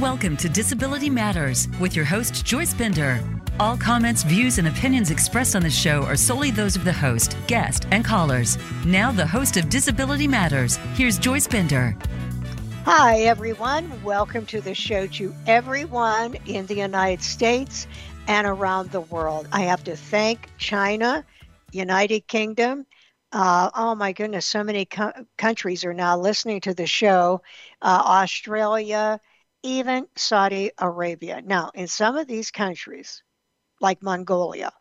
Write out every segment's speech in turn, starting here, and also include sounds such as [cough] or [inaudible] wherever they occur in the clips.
Welcome to Disability Matters with your host, Joyce Bender. All comments, views, and opinions expressed on the show are solely those of the host, guest, and callers. Now, the host of Disability Matters, here's Joyce Bender. Hi, everyone. Welcome to the show to everyone in the United States and around the world. I have to thank China, United Kingdom. Uh, oh my goodness, so many co- countries are now listening to the show. Uh, Australia, even Saudi Arabia. Now, in some of these countries, like Mongolia,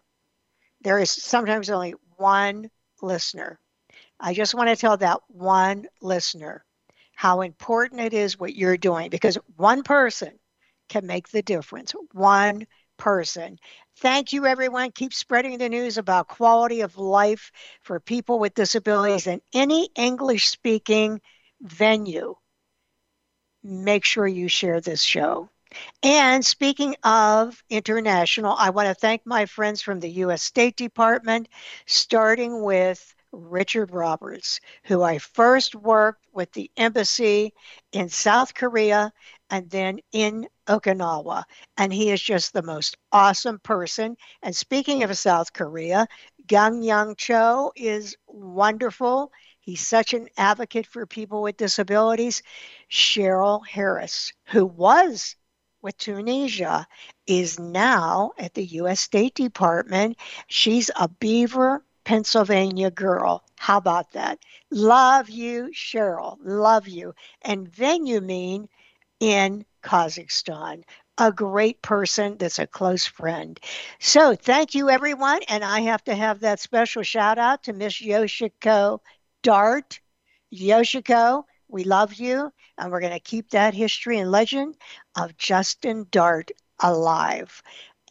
there is sometimes only one listener. I just want to tell that one listener how important it is what you're doing because one person can make the difference. One person. Thank you, everyone. Keep spreading the news about quality of life for people with disabilities in any English speaking venue make sure you share this show. And speaking of international, I want to thank my friends from the U.S. State Department, starting with Richard Roberts, who I first worked with the embassy in South Korea and then in Okinawa. And he is just the most awesome person. And speaking of South Korea, Gang Yang Cho is wonderful. He's such an advocate for people with disabilities. Cheryl Harris, who was with Tunisia, is now at the U.S. State Department. She's a Beaver, Pennsylvania girl. How about that? Love you, Cheryl. Love you. And Venyumin in Kazakhstan. A great person that's a close friend. So thank you, everyone. And I have to have that special shout out to Miss Yoshiko Dart, Yoshiko, we love you, and we're going to keep that history and legend of Justin Dart alive.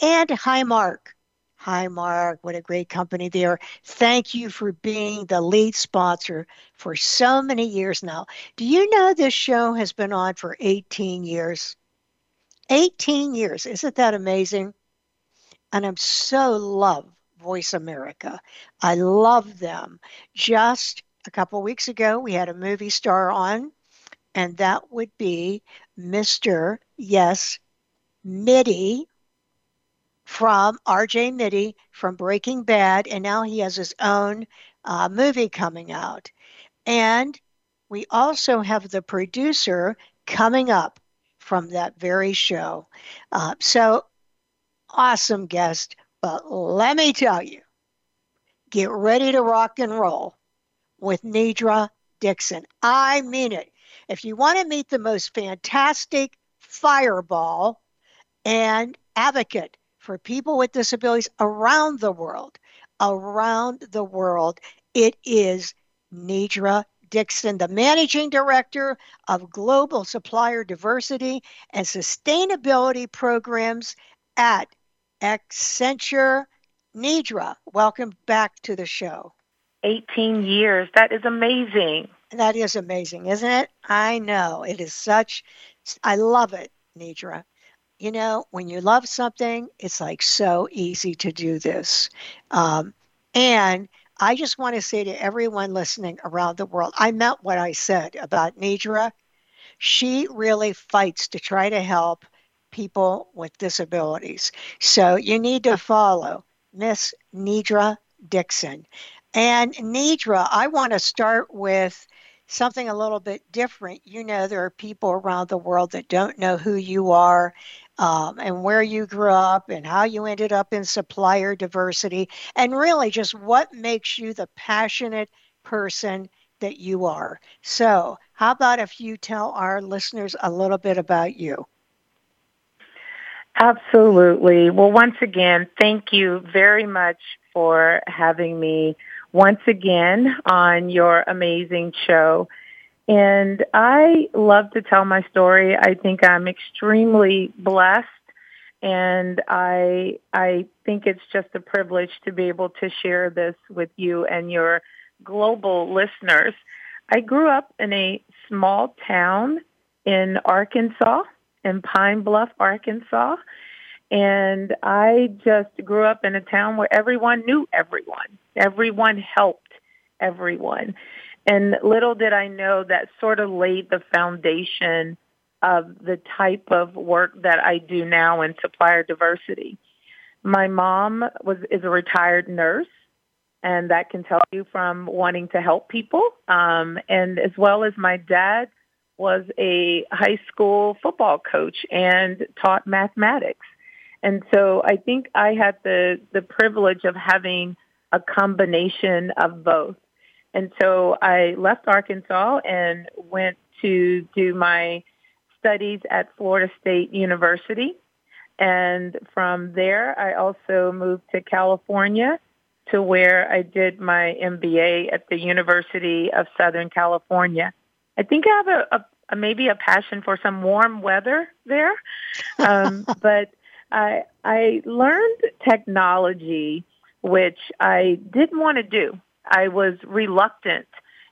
And hi, Mark. Hi, Mark. What a great company there. Thank you for being the lead sponsor for so many years now. Do you know this show has been on for 18 years? 18 years. Isn't that amazing? And I'm so love Voice America. I love them. Just a couple weeks ago, we had a movie star on, and that would be Mr. Yes, Mitty from RJ Mitte from Breaking Bad, and now he has his own uh, movie coming out. And we also have the producer coming up from that very show. Uh, so awesome guest. But let me tell you, get ready to rock and roll with Nedra Dickson. I mean it. If you want to meet the most fantastic fireball and advocate for people with disabilities around the world, around the world, it is Nedra Dickson, the managing director of global supplier diversity and sustainability programs at Accenture. Nedra, welcome back to the show. 18 years. That is amazing. That is amazing, isn't it? I know. It is such, I love it, Nedra. You know, when you love something, it's like so easy to do this. Um, and I just want to say to everyone listening around the world, I meant what I said about Nedra. She really fights to try to help people with disabilities. So you need to follow Miss Nedra Dickson. And Nedra, I want to start with something a little bit different. You know, there are people around the world that don't know who you are um, and where you grew up and how you ended up in supplier diversity, and really just what makes you the passionate person that you are. So, how about if you tell our listeners a little bit about you? Absolutely. Well, once again, thank you very much for having me once again on your amazing show. And I love to tell my story. I think I'm extremely blessed and I I think it's just a privilege to be able to share this with you and your global listeners. I grew up in a small town in Arkansas, in Pine Bluff, Arkansas, and I just grew up in a town where everyone knew everyone. Everyone helped everyone. And little did I know that sort of laid the foundation of the type of work that I do now in supplier diversity. My mom was is a retired nurse, and that can tell you from wanting to help people, um, and as well as my dad was a high school football coach and taught mathematics. And so I think I had the the privilege of having a combination of both. And so I left Arkansas and went to do my studies at Florida State University. And from there, I also moved to California to where I did my MBA at the University of Southern California. I think I have a, a, a maybe a passion for some warm weather there, [laughs] um, but I I learned technology, which I didn't want to do. I was reluctant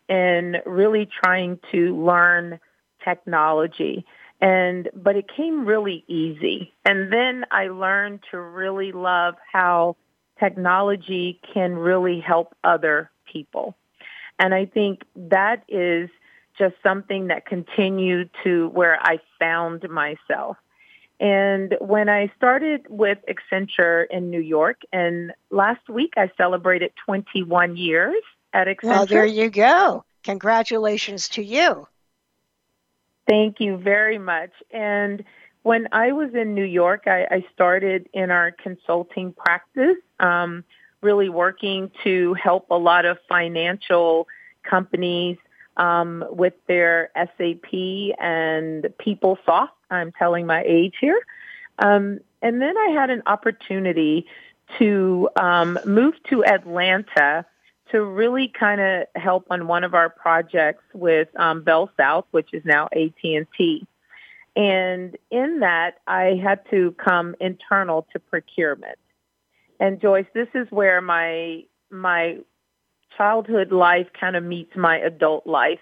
in really trying to learn technology. And but it came really easy. And then i learned to really love how technology can really help other people. And i think that is just something that continued to where i found myself and when i started with accenture in new york and last week i celebrated 21 years at accenture well there you go congratulations to you Thank you very much. And when I was in New York, I, I started in our consulting practice, um, really working to help a lot of financial companies um, with their SAP and PeopleSoft. I'm telling my age here. Um, and then I had an opportunity to um, move to Atlanta to really kind of help on one of our projects with um, Bell South, which is now AT&T. And in that, I had to come internal to procurement. And Joyce, this is where my my childhood life kind of meets my adult life.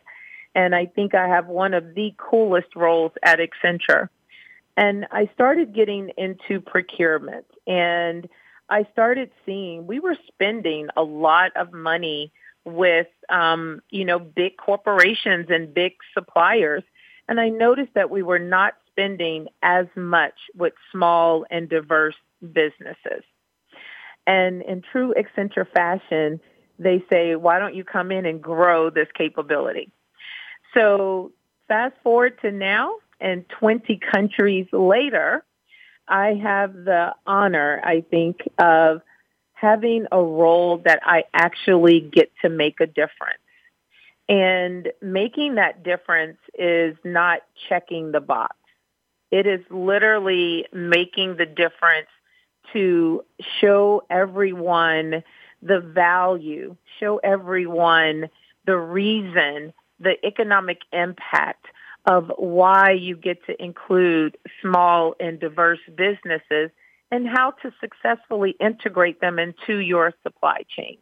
And I think I have one of the coolest roles at Accenture. And I started getting into procurement and I started seeing we were spending a lot of money with, um, you know, big corporations and big suppliers. And I noticed that we were not spending as much with small and diverse businesses. And in true Accenture fashion, they say, why don't you come in and grow this capability? So fast forward to now and 20 countries later, I have the honor, I think, of having a role that I actually get to make a difference. And making that difference is not checking the box. It is literally making the difference to show everyone the value, show everyone the reason, the economic impact of why you get to include small and diverse businesses and how to successfully integrate them into your supply chain.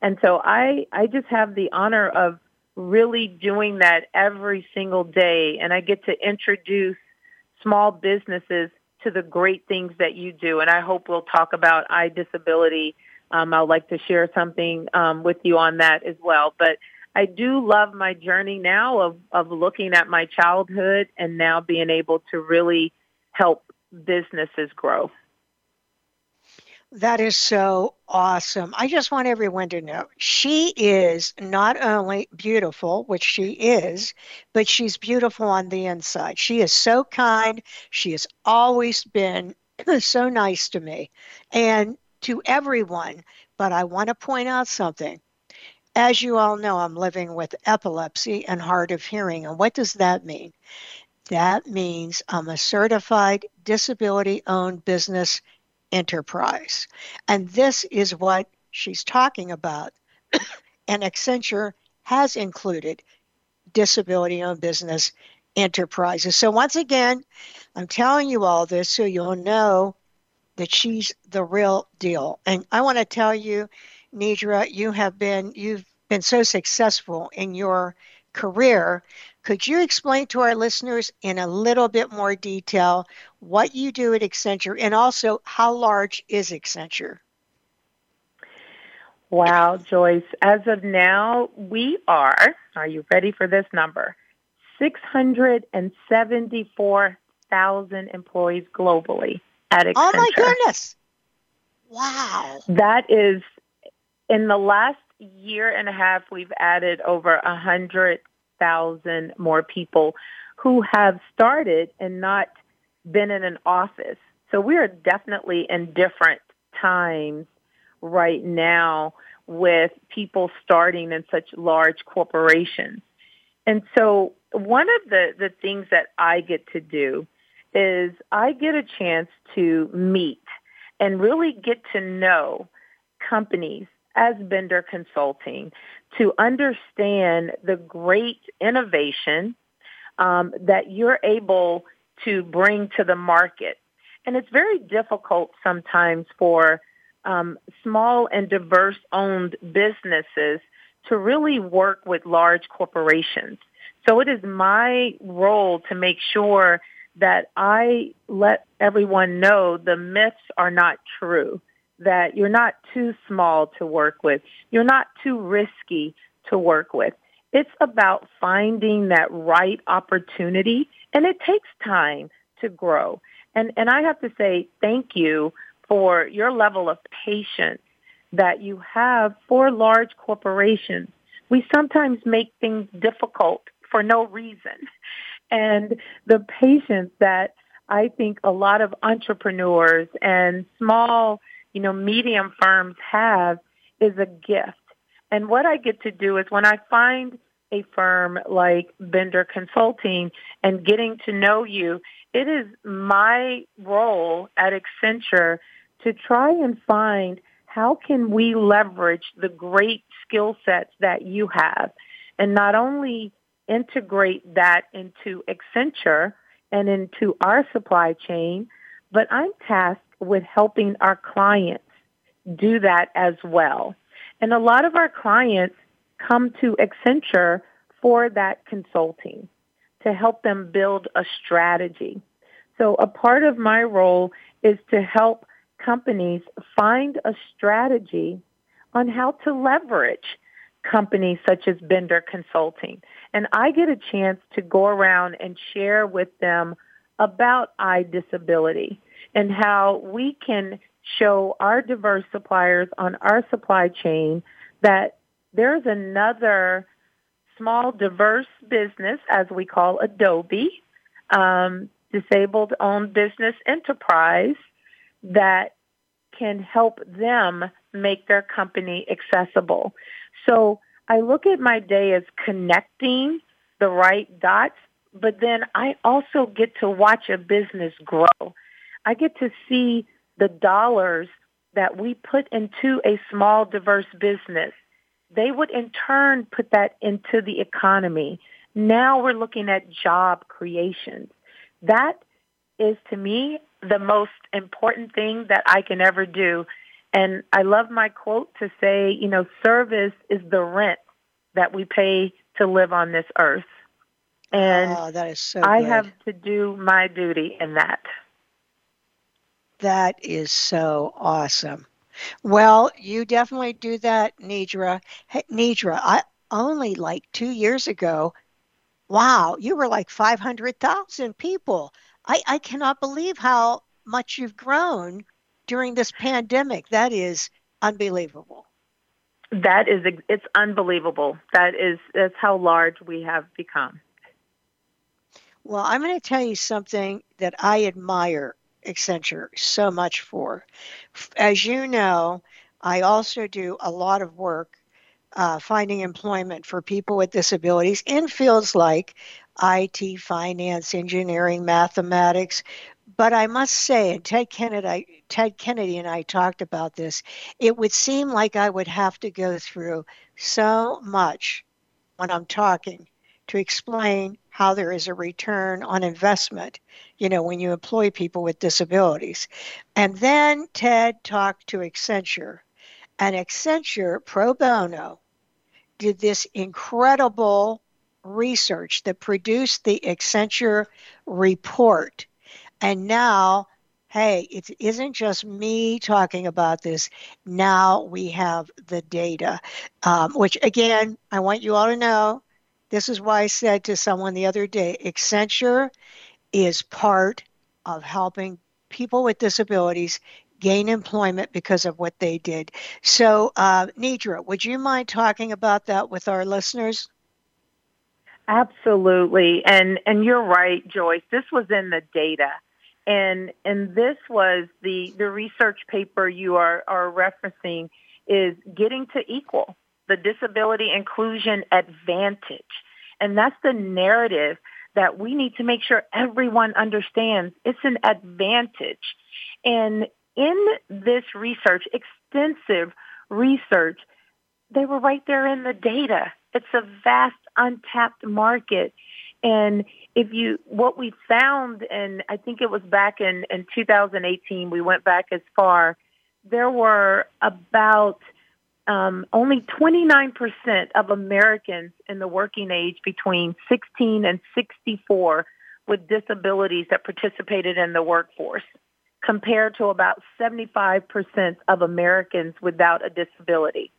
And so I, I just have the honor of really doing that every single day. And I get to introduce small businesses to the great things that you do. And I hope we'll talk about iDisability. Um, I'd like to share something um, with you on that as well. But I do love my journey now of, of looking at my childhood and now being able to really help businesses grow. That is so awesome. I just want everyone to know she is not only beautiful, which she is, but she's beautiful on the inside. She is so kind. She has always been [clears throat] so nice to me and to everyone. But I want to point out something. As you all know, I'm living with epilepsy and hard of hearing. And what does that mean? That means I'm a certified disability owned business enterprise. And this is what she's talking about. [coughs] and Accenture has included disability owned business enterprises. So, once again, I'm telling you all this so you'll know that she's the real deal. And I want to tell you, Nedra, you have been you've been so successful in your career. Could you explain to our listeners in a little bit more detail what you do at Accenture and also how large is Accenture? Wow, Joyce. As of now, we are, are you ready for this number? 674,000 employees globally at Accenture. Oh my goodness. Wow. That is, in the last year and a half, we've added over a 100,000 more people who have started and not been in an office. So we are definitely in different times right now with people starting in such large corporations. And so one of the, the things that I get to do is I get a chance to meet and really get to know companies as Bender Consulting to understand the great innovation um, that you're able to bring to the market. And it's very difficult sometimes for um, small and diverse owned businesses to really work with large corporations. So it is my role to make sure that I let everyone know the myths are not true, that you're not too small to work with, you're not too risky to work with. It's about finding that right opportunity and it takes time to grow. And, and I have to say thank you for your level of patience that you have for large corporations. We sometimes make things difficult for no reason. [laughs] And the patience that I think a lot of entrepreneurs and small, you know, medium firms have is a gift. And what I get to do is when I find a firm like Bender Consulting and getting to know you, it is my role at Accenture to try and find how can we leverage the great skill sets that you have and not only integrate that into Accenture and into our supply chain, but I'm tasked with helping our clients do that as well. And a lot of our clients come to Accenture for that consulting to help them build a strategy. So a part of my role is to help companies find a strategy on how to leverage companies such as Bender Consulting. And I get a chance to go around and share with them about iDisability and how we can show our diverse suppliers on our supply chain that there's another small diverse business, as we call a DOBE, um, disabled owned business enterprise that can help them make their company accessible. So I look at my day as connecting the right dots, but then I also get to watch a business grow. I get to see the dollars that we put into a small, diverse business. They would in turn put that into the economy. Now we're looking at job creation. That is to me the most important thing that I can ever do. And I love my quote to say, you know, service is the rent that we pay to live on this earth. And oh, that is so I good. have to do my duty in that. That is so awesome. Well, you definitely do that, Nedra. Hey, Nedra, I only like two years ago, wow, you were like 500,000 people. I, I cannot believe how much you've grown during this pandemic. That is unbelievable. That is, it's unbelievable. That is, that's how large we have become. Well, I'm going to tell you something that I admire Accenture so much for. As you know, I also do a lot of work uh, finding employment for people with disabilities in fields like IT, finance, engineering, mathematics. But I must say, and Ted Kennedy, Ted Kennedy and I talked about this, it would seem like I would have to go through so much when I'm talking to explain how there is a return on investment, you know, when you employ people with disabilities. And then Ted talked to Accenture, and Accenture pro bono did this incredible research that produced the Accenture report. And now, hey, it isn't just me talking about this. Now we have the data, um, which again, I want you all to know This is why I said to someone the other day Accenture is part of helping people with disabilities gain employment because of what they did. So, uh, Nedra, would you mind talking about that with our listeners? Absolutely, and and you're right, Joyce. This was in the data, and and this was the the research paper you are are referencing is getting to equal the disability inclusion advantage, and that's the narrative that we need to make sure everyone understands. It's an advantage, and in this research, extensive research, they were right there in the data. It's a vast untapped market. And if you, what we found, and I think it was back in, in 2018, we went back as far, there were about um, only 29% of Americans in the working age between 16 and 64 with disabilities that participated in the workforce compared to about 75% of Americans without a disability.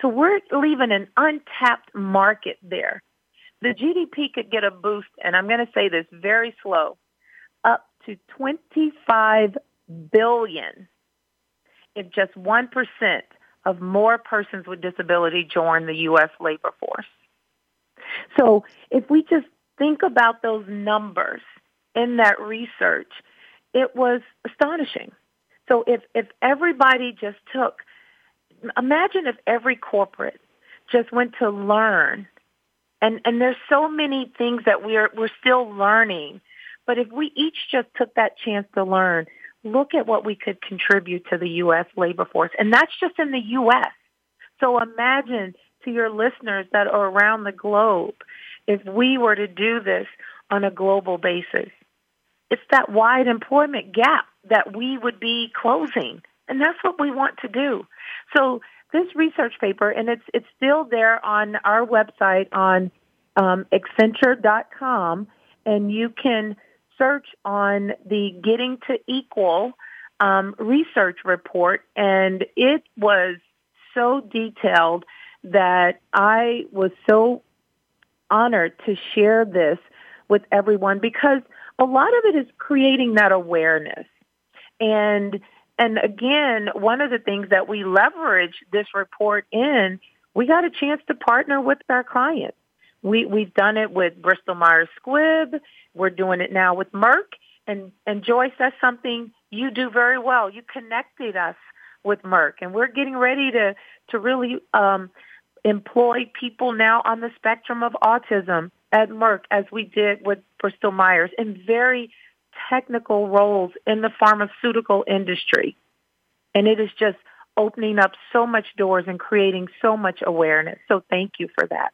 So we're leaving an untapped market there. The GDP could get a boost, and I'm going to say this very slow, up to 25 billion if just 1% of more persons with disability join the U.S. labor force. So if we just think about those numbers in that research, it was astonishing. So if, if everybody just took, imagine if every corporate just went to learn, and, and there's so many things that we're, we're still learning, but if we each just took that chance to learn, look at what we could contribute to the U.S. labor force. And that's just in the U.S. So imagine to your listeners that are around the globe, if we were to do this on a global basis. It's that wide employment gap that we would be closing. And that's what we want to do. So this research paper, and it's, it's still there on our website on um, Accenture.com, and you can search on the Getting to Equal um, research report, and it was so detailed that I was so honored to share this with everyone because a lot of it is creating that awareness. And and again, one of the things that we leverage this report in, we got a chance to partner with our clients. We we've done it with Bristol Myers Squibb. We're doing it now with Merck. And and Joyce, that's something you do very well. You connected us with Merck, and we're getting ready to to really um, employ people now on the spectrum of autism at Merck as we did with Bristol Myers in very technical roles in the pharmaceutical industry. And it is just opening up so much doors and creating so much awareness. So thank you for that.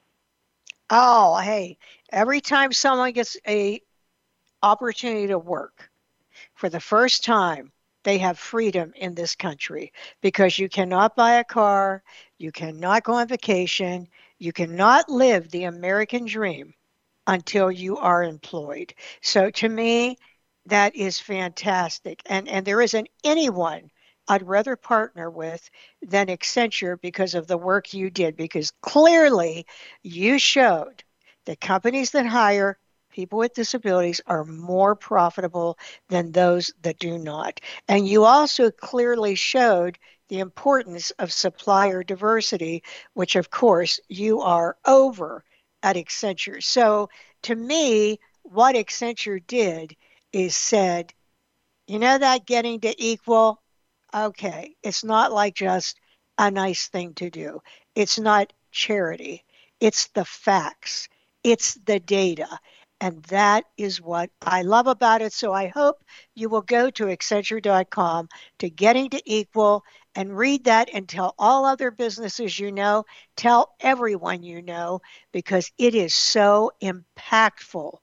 Oh, hey, every time someone gets a opportunity to work for the first time, they have freedom in this country because you cannot buy a car, you cannot go on vacation, you cannot live the American dream until you are employed. So to me, that is fantastic. And and there isn't anyone I'd rather partner with than Accenture because of the work you did, because clearly you showed that companies that hire people with disabilities are more profitable than those that do not. And you also clearly showed the importance of supplier diversity, which of course you are over at Accenture. So to me, what Accenture did is said, you know, that getting to equal, okay, it's not like just a nice thing to do. It's not charity, it's the facts, it's the data. And that is what I love about it. So I hope you will go to Accenture.com to Getting to Equal and read that and tell all other businesses you know, tell everyone you know, because it is so impactful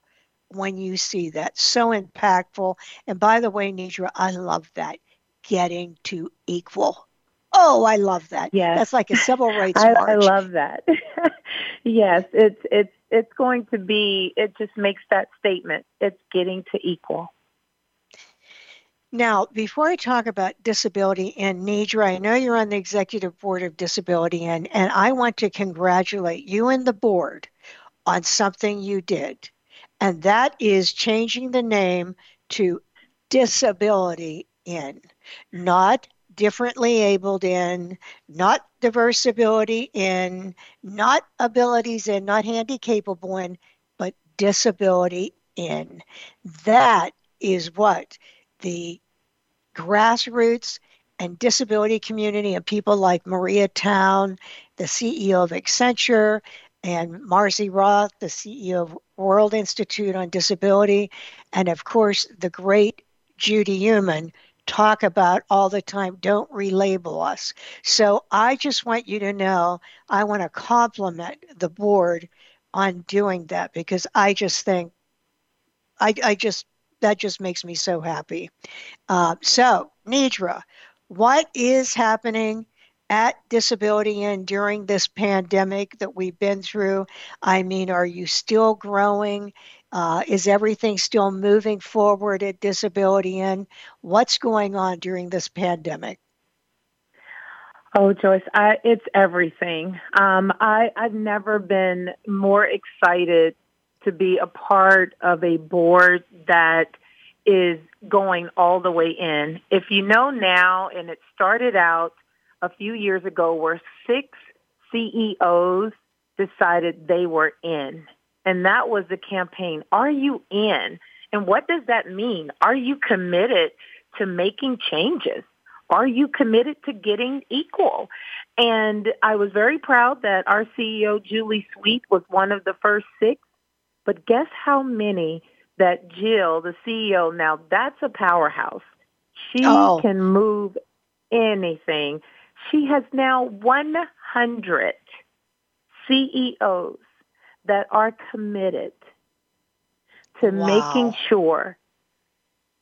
when you see that. So impactful. And by the way, Nedra, I love that. Getting to equal. Oh, I love that. Yes. That's like a civil [laughs] rights I, march. I love that. [laughs] yes, it's it's it's going to be it just makes that statement. It's getting to equal. Now, before I talk about Disability In Nedra, I know you're on the executive board of Disability In, and I want to congratulate you and the board on something you did, and that is changing the name to disability in, not differently abled in, not diverse ability in, not abilities in, not handy capable in, but disability in. That is what the grassroots and disability community and people like Maria Town, the CEO of Accenture, and Marcie Roth, the CEO of World Institute on Disability, and of course the great Judy Heumann talk about all the time. Don't relabel us. So I just want you to know I want to compliment the board on doing that because I just think I, I just that just makes me so happy. Uh, so Nedra, what is happening at Disability In during this pandemic that we've been through? I mean, are you still growing? Uh, is everything still moving forward at Disability In? What's going on during this pandemic? Oh, Joyce, I, it's everything. Um, I, I've never been more excited to be a part of a board that is going all the way in. If you know now, and it started out a few years ago where six CEOs decided they were in. And that was the campaign. Are you in? And what does that mean? Are you committed to making changes? Are you committed to getting equal? And I was very proud that our CEO, Julie Sweet, was one of the first six. But guess how many that Jill, the CEO, now that's a powerhouse. She oh. can move anything. She has now 100 CEOs that are committed to wow. making sure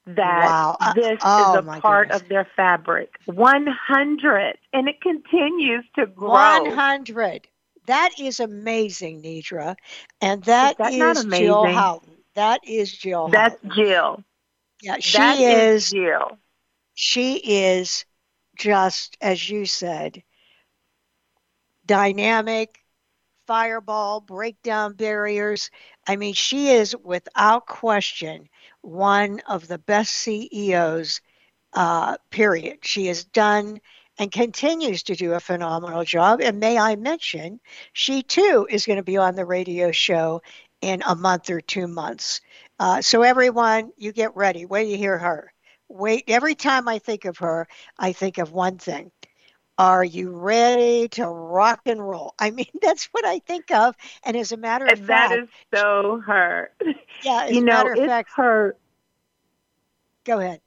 that wow. Uh, this oh, is a part goodness. of their fabric. 100. And it continues to grow. 100. That is amazing, Nedra. And that is, that is Jill Houghton. That is Jill. That's Houghton. Jill. Yeah, she that is, is Jill. She is just, as you said, dynamic, fireball, break down barriers. I mean, she is without question one of the best CEOs, uh, period. She has done and continues to do a phenomenal job. And may I mention, she too is going to be on the radio show in a month or two months. Uh, so, everyone, you get ready. Wait you hear her. Wait, every time I think of her, I think of one thing are you ready to rock and roll? I mean, [laughs] that's what I think of. And as a matter of and fact, that is so her. [laughs] Yeah, you know, it's fact, her. Go ahead.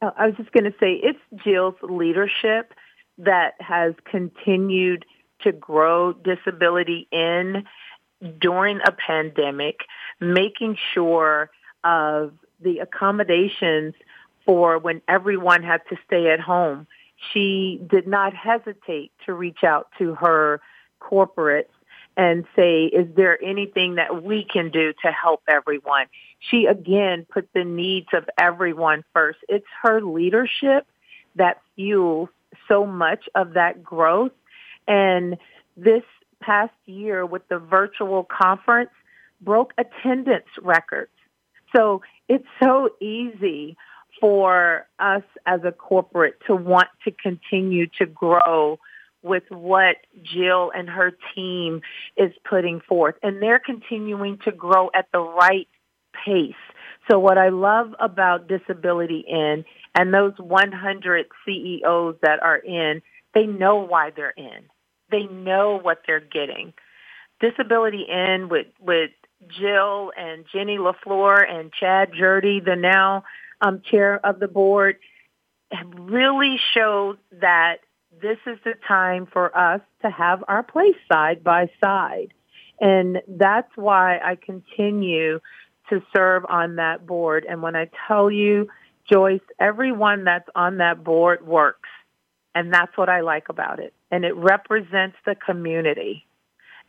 Oh, I was just going to say it's Jill's leadership that has continued to grow disability in during a pandemic, making sure of the accommodations for when everyone had to stay at home she did not hesitate to reach out to her corporates and say, is there anything that we can do to help everyone? She again put the needs of everyone first. It's her leadership that fuels so much of that growth. And this past year with the virtual conference broke attendance records. So it's so easy for us as a corporate to want to continue to grow with what Jill and her team is putting forth. And they're continuing to grow at the right pace. So what I love about Disability In and those 100 CEOs that are in, they know why they're in. They know what they're getting. Disability In with, with Jill and Jenny Lay-Flurrie and Chad Jerdee, the now um, chair of the board, really showed that this is the time for us to have our place side by side. And that's why I continue to serve on that board. And when I tell you, Joyce, everyone that's on that board works. And that's what I like about it. And it represents the community.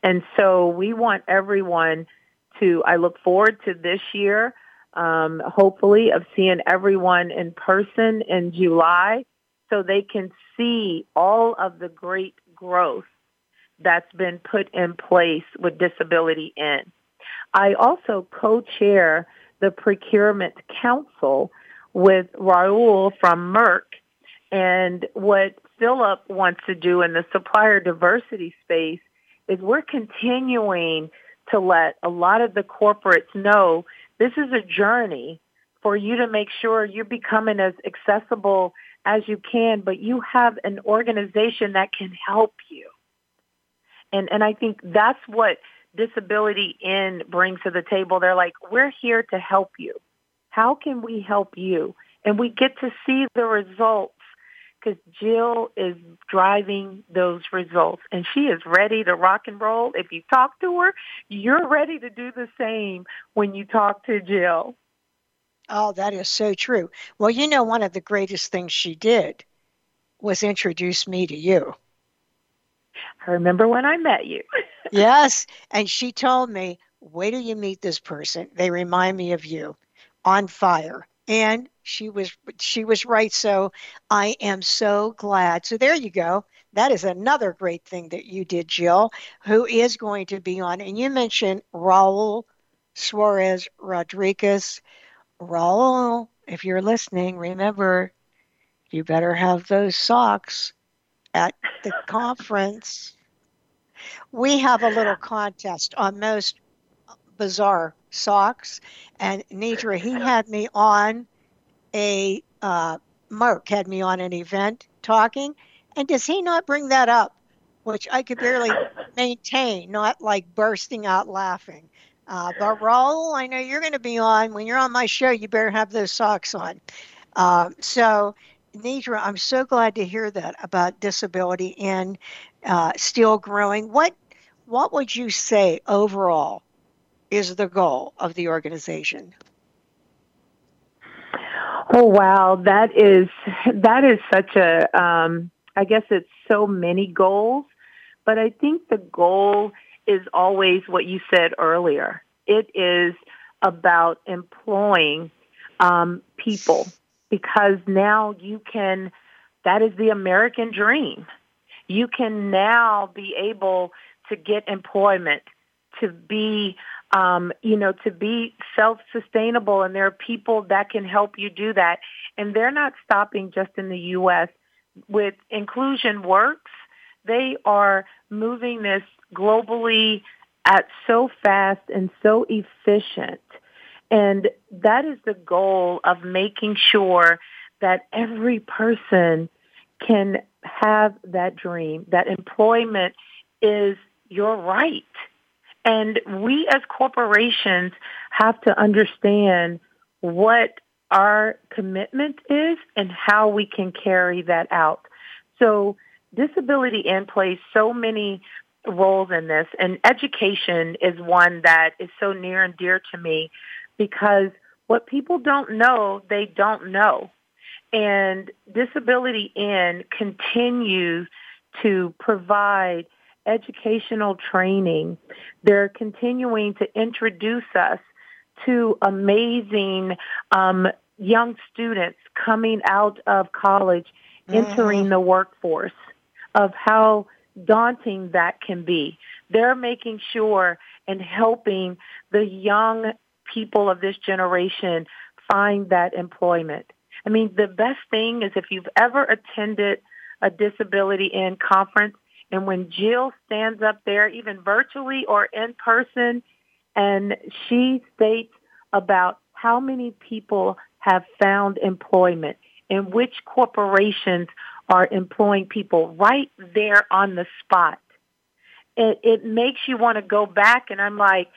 And so we want everyone to, I look forward to this year um, hopefully, of seeing everyone in person in July so they can see all of the great growth that's been put in place with Disability In. I also co-chair the Procurement Council with Raul from Merck. And what Philip wants to do in the supplier diversity space is we're continuing to let a lot of the corporates know this is a journey for you to make sure you're becoming as accessible as you can, but you have an organization that can help you. And and I think that's what Disability In brings to the table. They're like, we're here to help you. How can we help you? And we get to see the results because Jill is driving those results and she is ready to rock and roll. If you talk to her, you're ready to do the same when you talk to Jill. Oh, that is so true. Well, you know, one of the greatest things she did was introduce me to you. I remember when I met you. [laughs] yes. And she told me, wait till you meet this person. They remind me of you on fire. And she was she was right. So I am so glad. So there you go. That is another great thing that you did, Jill, who is going to be on. And you mentioned Raul Suarez Rodriguez. Raul, if you're listening, remember you better have those socks at the conference. We have a little contest on most bizarre socks, and Nedra, he had me on a uh, Mark had me on an event talking, and does he not bring that up? Which I could barely maintain, not like bursting out laughing. Uh, but Raul, I know you're going to be on. When you're on my show, you better have those socks on. Um, so Nedra, I'm so glad to hear that about Disability In uh, still growing. What what would you say overall is the goal of the organization? Oh wow, that is that is such a um, I guess it's so many goals, but I think the goal is always what you said earlier. It is about employing um, people because now you can, that is the American dream. You can now be able to get employment, to be, um, you know, to be self-sustainable, and there are people that can help you do that. And they're not stopping just in the U.S. With Inclusion Works, they are moving this globally at so fast and so efficient and that is the goal of making sure that every person can have that dream, that employment is your right. And we as corporations have to understand what our commitment is and how we can carry that out. So disability in plays so many roles in this and education is one that is so near and dear to me because what people don't know, they don't know. And Disability In continues to provide educational training. They're continuing to introduce us to amazing um, young students coming out of college, mm-hmm. entering the workforce, of how daunting that can be. They're making sure and helping the young people of this generation find that employment. I mean, the best thing is if you've ever attended a disability in conference and when Jill stands up there, even virtually or in person, and she states about how many people have found employment and which corporations are employing people right there on the spot. It, it makes you want to go back and I'm like,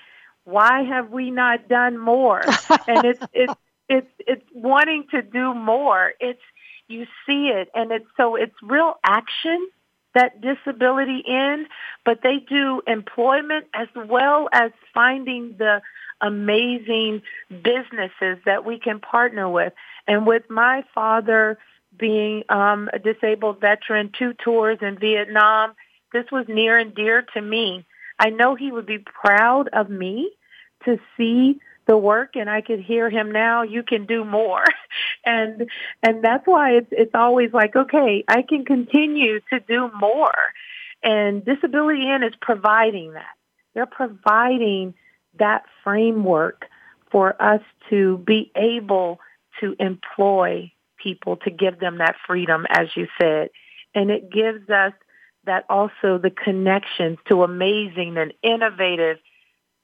why have we not done more? [laughs] and it's it's it's it's wanting to do more. It's you see it, and it's so it's real action that disability in, but they do employment as well as finding the amazing businesses that we can partner with. And with my father being um, a disabled veteran, two tours in Vietnam, this was near and dear to me I know he would be proud of me to see the work and I could hear him now, you can do more. [laughs] and and that's why it's it's always like, okay, I can continue to do more. And Disability In is providing that. They're providing that framework for us to be able to employ people, to give them that freedom, as you said. And it gives us that also the connections to amazing and innovative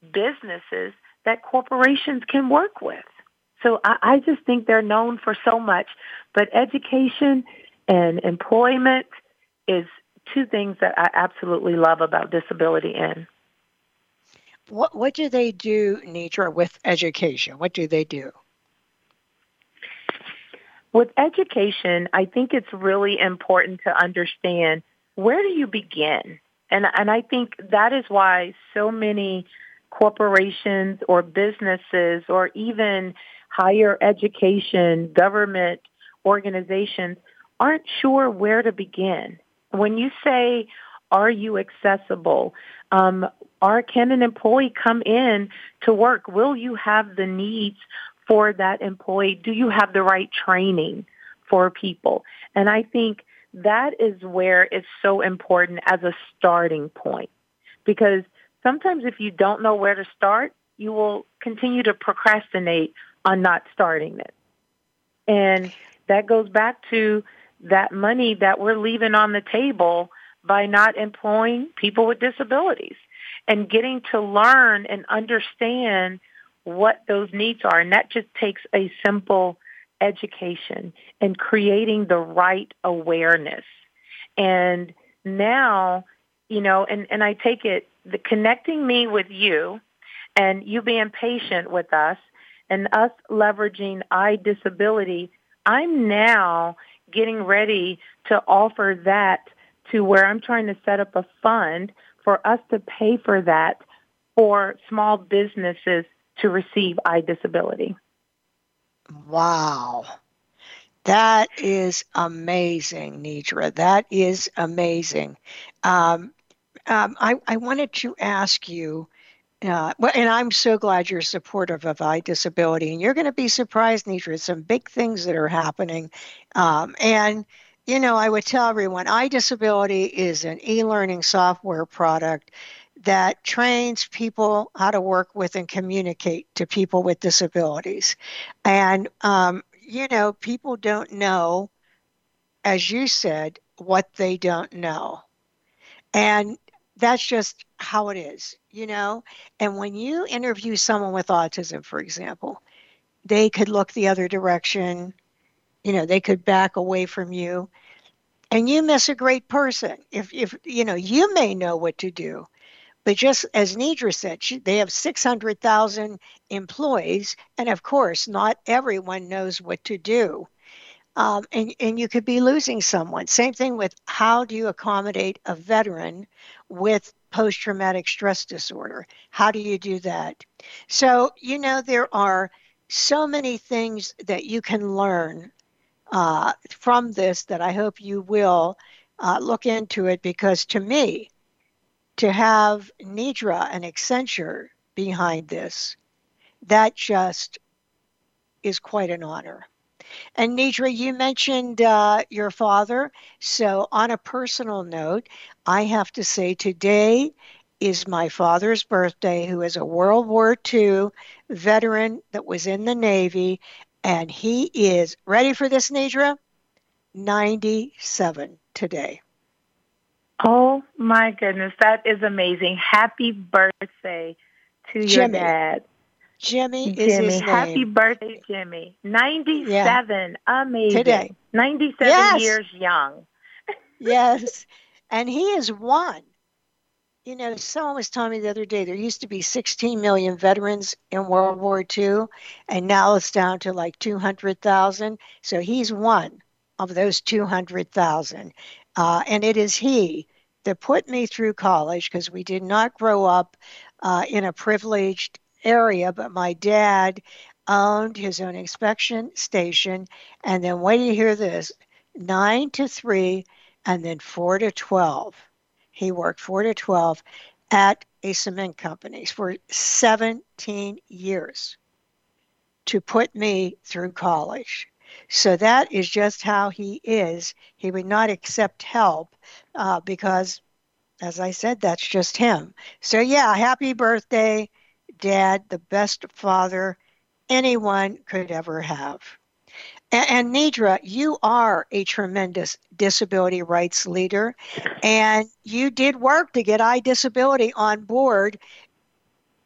businesses that corporations can work with. So I, I just think they're known for so much. But education and employment is two things that I absolutely love about Disability In. What what do they do, Nedra, with education? What do they do? With education, I think it's really important to understand where do you begin? And and I think that is why so many corporations or businesses or even higher education, government organizations aren't sure where to begin. When you say, are you accessible? Um, or can an employee come in to work? Will you have the needs for that employee? Do you have the right training for people? And I think that is where it's so important as a starting point because sometimes if you don't know where to start, you will continue to procrastinate on not starting it. And that goes back to that money that we're leaving on the table by not employing people with disabilities and getting to learn and understand what those needs are. And that just takes a simple education and creating the right awareness. And now, you know, and, and I take it, the connecting me with you and you being patient with us and us leveraging iDisability, I'm now getting ready to offer that to where I'm trying to set up a fund for us to pay for that for small businesses to receive iDisability. Wow. That is amazing, Nedra. That is amazing. Um, um, I, I wanted to ask you uh, well, and I'm so glad you're supportive of iDisability, and you're going to be surprised, Nedra. Some big things that are happening, um, and you know, I would tell everyone, iDisability is an e-learning software product that trains people how to work with and communicate to people with disabilities, and um, you know, people don't know, as you said, what they don't know, and that's just how it is, you know? And when you interview someone with autism, for example, they could look the other direction, you know, they could back away from you. And you miss a great person. If, if you know, you may know what to do, but just as Nedra said, she, they have 600,000 employees, and of course, not everyone knows what to do. Um, and, and you could be losing someone. Same thing with how do you accommodate a veteran with post traumatic stress disorder. How do you do that? So, you know, there are so many things that you can learn uh, from this that I hope you will uh, look into it because to me, to have Nedra and Accenture behind this, that just is quite an honor. And Nedra, you mentioned uh, your father. So, on a personal note, I have to say today is my father's birthday, who is a World War II veteran that was in the Navy. And he is ready for this, Nedra? 97 today. Oh my goodness, that is amazing. Happy birthday to Jimmy. your dad. Jimmy is his happy name. birthday, Jimmy. 97. Amazing. Today. 97 Yes. years young. [laughs] yes. And he is one. You know, someone was telling me the other day there used to be 16 million veterans in World War II, and now it's down to like 200,000. So he's one of those 200,000. Uh, and it is he that put me through college because we did not grow up uh, in a privileged area, but my dad owned his own inspection station. And then, wait you hear this nine to three, and then four to 12. He worked four to 12 at a cement company for 17 years to put me through college. So that is just how he is. He would not accept help uh, because As I said, that's just him. So, yeah, happy birthday, Dad, the best father anyone could ever have. And, and Nedra, you are a tremendous disability rights leader, and you did work to get iDisability on board.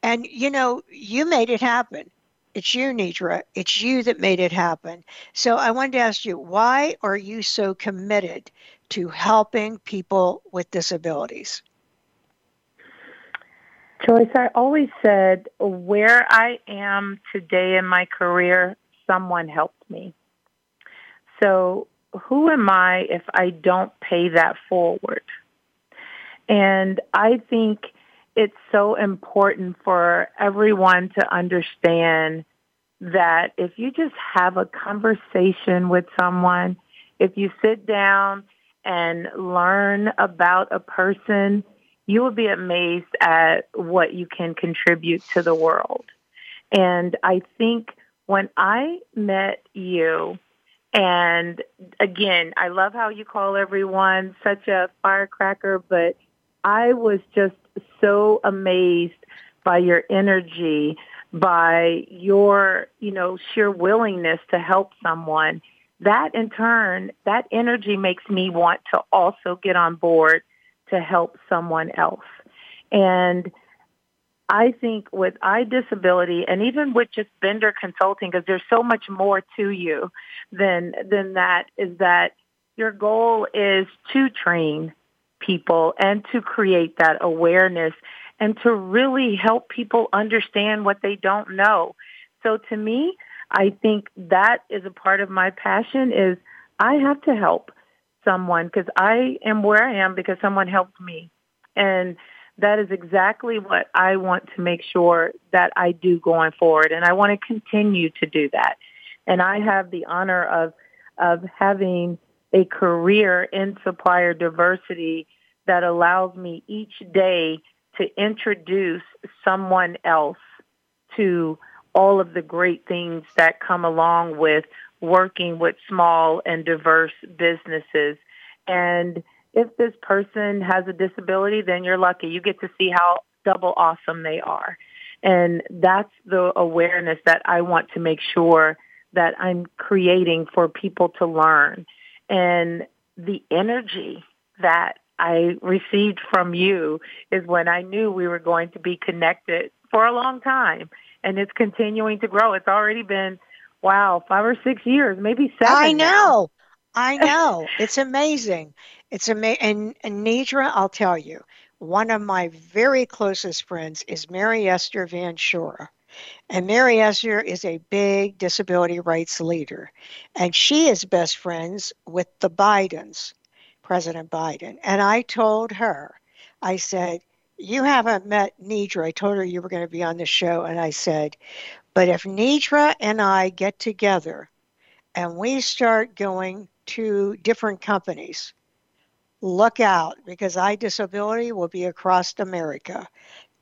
And you know, you made it happen. It's you, Nedra. It's you that made it happen. So I wanted to ask you, why are you so committed to helping people with disabilities? Joyce, I always said where I am today in my career, someone helped me. So who am I if I don't pay that forward? And I think it's so important for everyone to understand that if you just have a conversation with someone, if you sit down and learn about a person, you will be amazed at what you can contribute to the world. And I think when I met you, and again, I love how you call everyone such a firecracker, but I was just so amazed by your energy, by your, you know, sheer willingness to help someone. That in turn, that energy makes me want to also get on board to help someone else. And I think with iDisability and even with just Bender Consulting, because there's so much more to you than than that, is that your goal is to train people and to create that awareness and to really help people understand what they don't know. So to me, I think that is a part of my passion is I have to help someone because I am where I am because someone helped me. And that is exactly what I want to make sure that I do going forward. And I want to continue to do that. And I have the honor of, of having a career in supplier diversity that allows me each day to introduce someone else to all of the great things that come along with working with small and diverse businesses. And if this person has a disability, then you're lucky. You get to see how double awesome they are. And that's the awareness that I want to make sure that I'm creating for people to learn. And the energy that I received from you is when I knew we were going to be connected for a long time. And it's continuing to grow. It's already been, wow, five or six years, maybe seven. I know. Now. I know. it's amazing. It's amazing. And, and Nedra, I'll tell you, one of my very closest friends is Mary Esther Van Shore. And Mary Esther is a big disability rights leader. And she is best friends with the Bidens, President Biden. And I told her, I said, You haven't met Nedra. I told her you were going to be on the show. And I said, But if Nedra and I get together and we start going to different companies, look out because iDisability will be across America.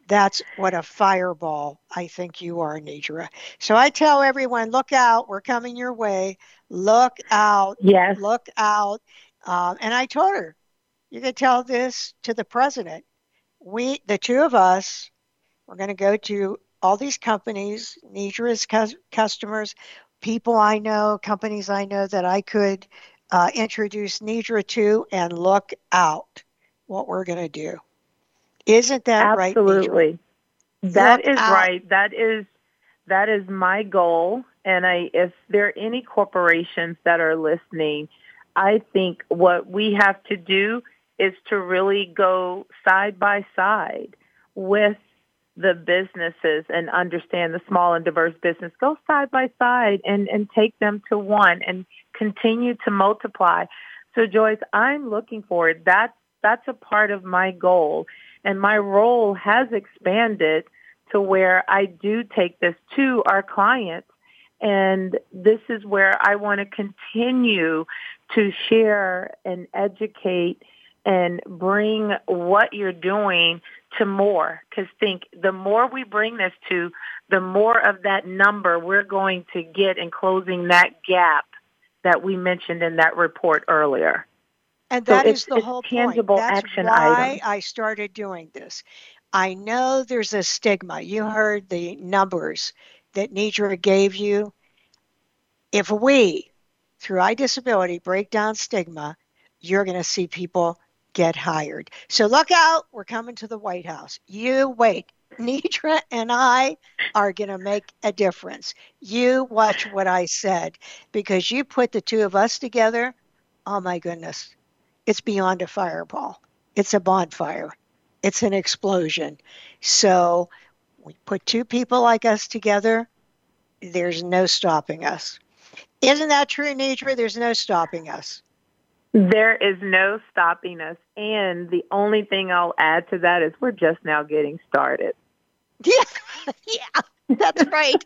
That's what a fireball I think you are, Nedra. So I tell everyone, look out, we're coming your way. Look out. Yes. Look out. Um, and I told her, you can tell this to the president. We, the two of us, we're going to go to all these companies, Nedra's customers, people I know, companies I know that I could uh, introduce Nedra to and look out what we're going to do. Isn't that Absolutely. right? Absolutely. That is out. right. That is that is my goal. And I, if there are any corporations that are listening, I think what we have to do is to really go side by side with the businesses and understand the small and diverse business. Go side by side and, and take them to one and continue to multiply. So Joyce, I'm looking forward. That's that's a part of my goal. And my role has expanded to where I do take this to our clients. And this is where I want to continue to share and educate and bring what you're doing to more. Because think, the more we bring this to, the more of that number we're going to get in closing that gap that we mentioned in that report earlier. And that so is the whole tangible point. That's action why. I started doing this. I know there's a stigma. You heard the numbers that Nedra gave you. If we, through iDisability, break down stigma, you're going to see people get hired. So look out. We're coming to the White House. You wait. [laughs] Nedra and I are going to make a difference. You watch what I said because you put the two of us together. Oh my goodness. It's beyond a fireball, it's a bonfire, it's an explosion. So we put two people like us together, there's no stopping us. Isn't that true, Nedra? There's no stopping us. There is no stopping us. And the only thing I'll add to that is we're just now getting started. [laughs] Yeah, yeah, that's right.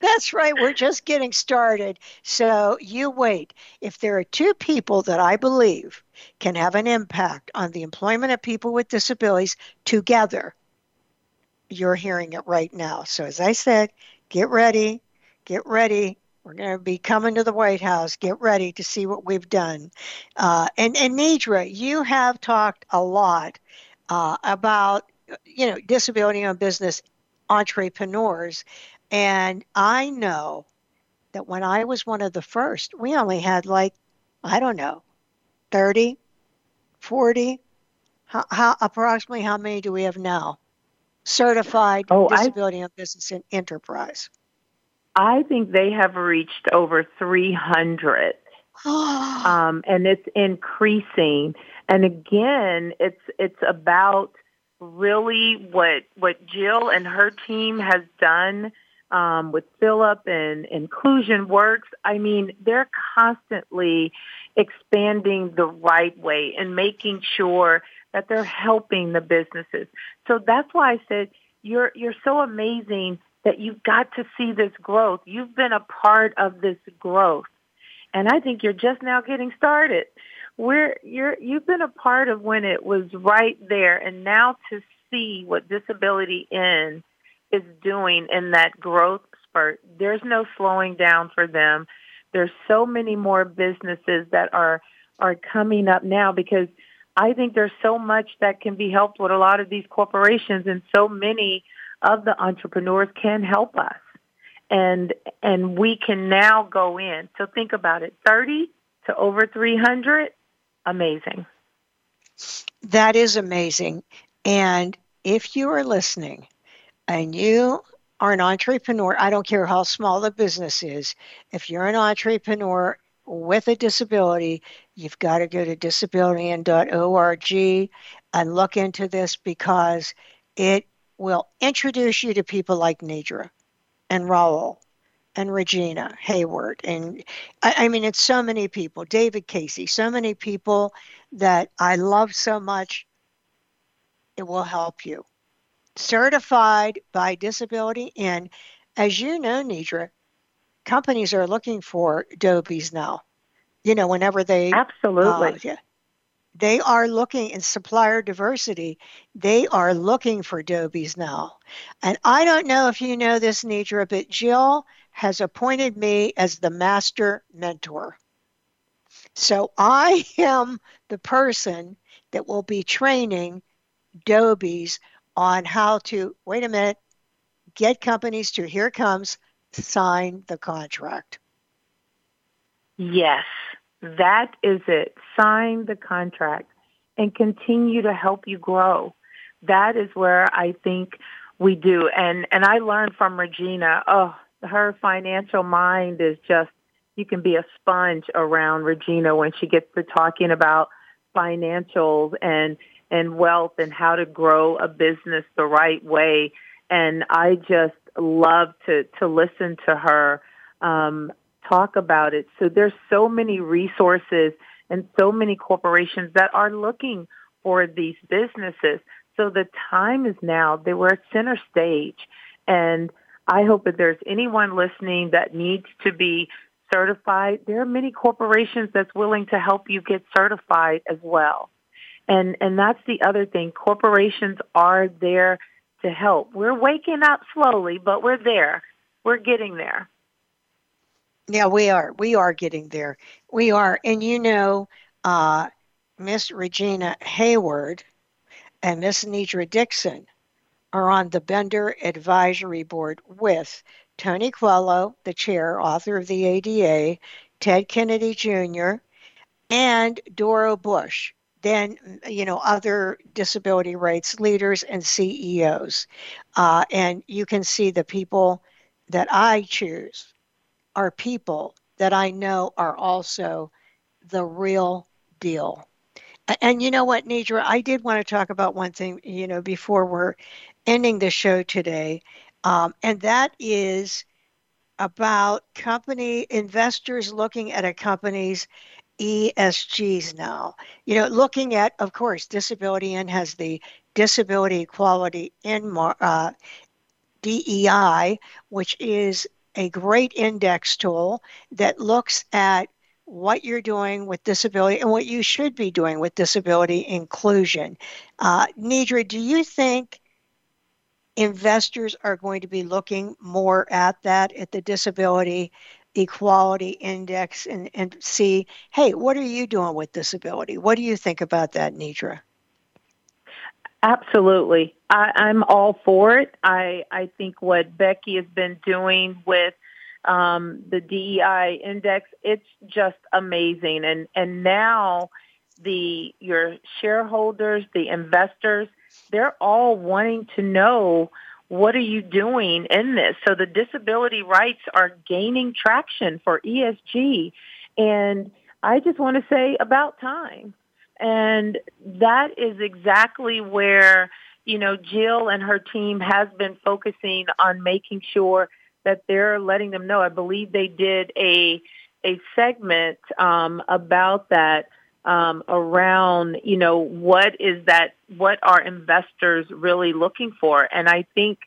that's right. We're just getting started. So you wait. If there are two people that I believe can have an impact on the employment of people with disabilities together, you're hearing it right now. So as I said, get ready, get ready. We're going to be coming to the White House. Get ready to see what we've done. Uh, and, and Nedra, you have talked a lot uh, about you know disability on business entrepreneurs, and I know that when I was one of the first, we only had like I don't know, 30, 40. How, how approximately how many do we have now? Certified Oh, I- disability on business and enterprise. I think they have reached over 300. [gasps] um, and it's increasing. And again, it's it's about really what what Jill and her team has done um, with Philip and Inclusion Works. I mean, they're constantly expanding the right way and making sure that they're helping the businesses. So that's why I said you're you're so amazing that you've got to see this growth. You've been a part of this growth. And I think you're just now getting started. We're you're you've been a part of when it was right there and now to see what disability in is doing in that growth spurt. There's no slowing down for them. There's so many more businesses that are are coming up now because I think there's so much that can be helped with a lot of these corporations and so many of the entrepreneurs can help us. And and we can now go in. So think about it. 30 to over 300, amazing. That is amazing. And if you are listening and you are an entrepreneur, I don't care how small the business is, if you're an entrepreneur with a disability, you've got to go to disabilityin.org and look into this because it will introduce you to people like Nedra and Raul and Regina Heyward. And I, I mean, it's so many people, David Casey, so many people that I love so much. It will help you. Certified by Disability and As you know, Nedra, companies are looking for DOBEs now. You know, whenever they Absolutely. uh, yeah, they are looking in supplier diversity. They are looking for DOBEs now. And I don't know if you know this, Nedra, but Jill has appointed me as the master mentor. So I am the person that will be training DOBEs on how to, wait a minute, get companies to, here comes, sign the contract. Yes, that is it. Sign the contract and continue to help you grow. That is where I think we do. And and I learned from Regina, oh, her financial mind is just you can be a sponge around Regina when she gets to talking about financials and and wealth and how to grow a business the right way. And I just love to to listen to her um, talk about it. So there's so many resources and so many corporations that are looking for these businesses. So the time is now. They were at center stage. And I hope that there's anyone listening that needs to be certified. There are many corporations that's willing to help you get certified as well. And and that's the other thing. Corporations are there to help. We're waking up slowly, but we're there. We're getting there. Yeah, we are. We are getting there. We are. And you know, uh, Miss Regina Heyward and Miss Nedra Dickson are on the Bender Advisory Board with Tony Coelho, the chair, author of the ADA, Ted Kennedy Jr., and Doro Bush, then you know other disability rights leaders and CEOs, uh, and you can see the people that I choose are people that I know are also the real deal. And you know what, Nedra, I did want to talk about one thing, you know, before we're ending the show today, um, and that is about company investors looking at a company's ESGs now. You know, looking at, of course, Disability In has the Disability Equality in uh, DEI, which is a great index tool that looks at what you're doing with disability and what you should be doing with disability inclusion. Uh, Nedra, do you think investors are going to be looking more at that, at the disability equality index, and, and see, hey, what are you doing with disability? What do you think about that, Nedra? Absolutely. I, I'm all for it. I, I think what Becky has been doing with um, the DEI index, it's just amazing. And, and now the, your shareholders, the investors, they're all wanting to know what are you doing in this? So the disability rights are gaining traction for ESG. And I just want to say about time. And that is exactly where, you know, Jill and her team has been focusing on making sure that they're letting them know. I believe they did a a segment um, about that um, around, you know, what is that? What are investors really looking for? And I think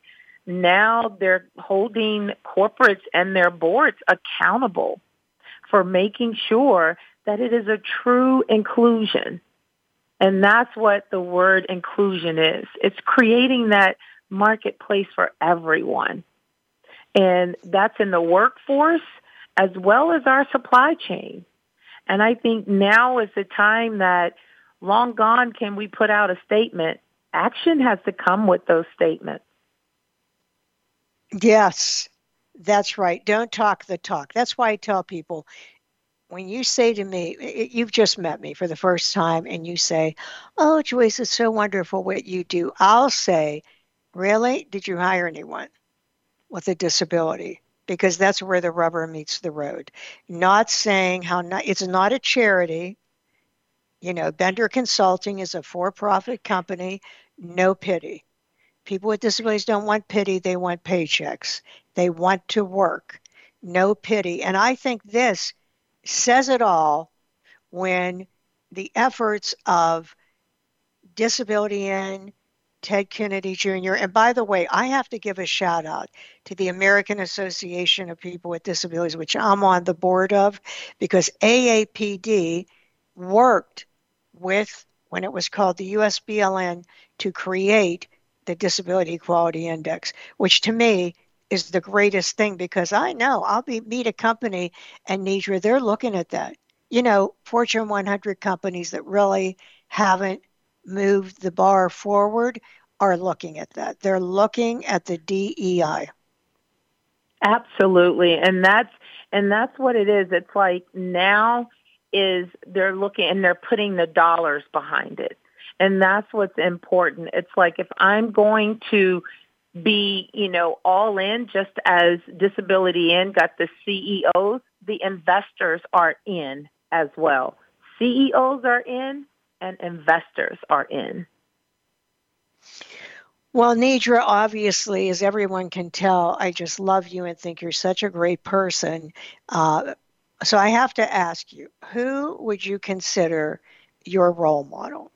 now they're holding corporates and their boards accountable for making sure that it is a true inclusion. And that's what the word inclusion is. It's creating that marketplace for everyone. And that's in the workforce as well as our supply chain. And I think now is the time that long gone can we put out a statement. Action has to come with those statements. Yes, that's right. Don't talk the talk. That's why I tell people when you say to me, you've just met me for the first time, and you say, Oh, Joyce, it's so wonderful what you do. I'll say, Really? Did you hire anyone with a disability? Because that's where the rubber meets the road. Not saying how not, it's not a charity. You know, Bender Consulting is a for profit company, no pity. People with disabilities don't want pity, they want paychecks. They want to work. No pity. And I think this says it all when the efforts of Disability In, Ted Kennedy Jr. And by the way, I have to give a shout out to the American Association of People with Disabilities, which I'm on the board of, because AAPD worked with, when it was called the USBLN, to create the Disability Equality Index, which to me is the greatest thing because I know I'll be meet a company and Nedra, they're looking at that. You know, Fortune 100 companies that really haven't moved the bar forward are looking at that. They're looking at the DEI. Absolutely. And that's and that's what it is. It's like now is they're looking and they're putting the dollars behind it. And that's what's important. It's like if I'm going to be, you know, all in just as Disability In got the CEOs, the investors are in as well. CEOs are in and investors are in. Well, Nedra, obviously, as everyone can tell, I just love you and think you're such a great person. Uh, so I have to ask you, who would you consider your role model?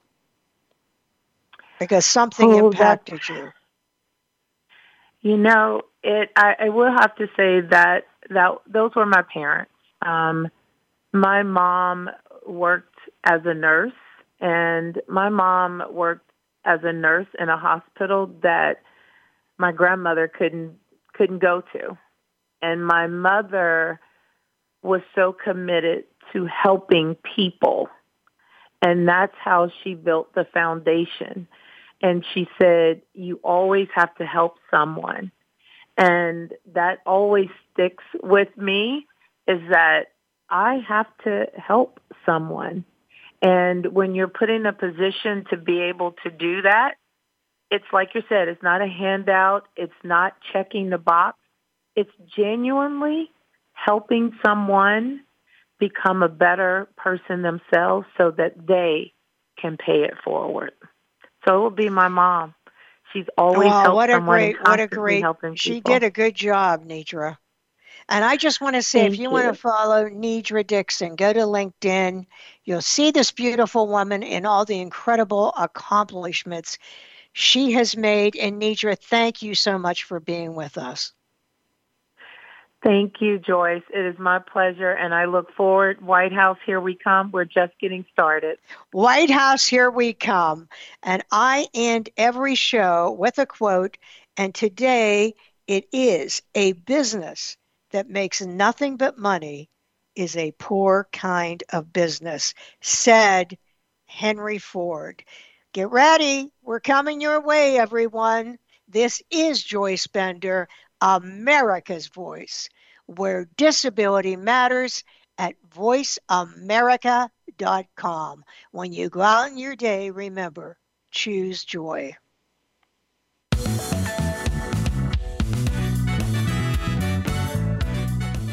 Because something oh, impacted you. You know, it. I, I will have to say that that those were my parents. Um, my mom worked as a nurse, and my mom worked as a nurse in a hospital that my grandmother couldn't couldn't go to, and my mother was so committed to helping people And that's how she built the foundation. And she said, you always have to help someone. And that always sticks with me is that I have to help someone. And when you're put in a position to be able to do that, it's like you said, it's not a handout. It's not checking the box. It's genuinely helping someone become a better person themselves so that they can pay it forward. So it will be my mom. She's always oh, helped what a someone great, what a great. helping She people. did a good job, Nedra. And I just want to say, if Thank you, want to follow Nedra Dickson, go to LinkedIn. You'll see this beautiful woman and all the incredible accomplishments she has made. And Nedra, thank you so much for being with us. Thank you, Joyce. It is my pleasure, and I look forward. White House, here we come. We're just getting started. White House, here we come. And I end every show with a quote. And today it is a business that makes nothing but money is a poor kind of business, said Henry Ford. Get ready. We're coming your way, everyone. This is Joyce Bender, America's Voice, where disability matters at voiceamerica.com. When you go out in your day, remember, choose joy.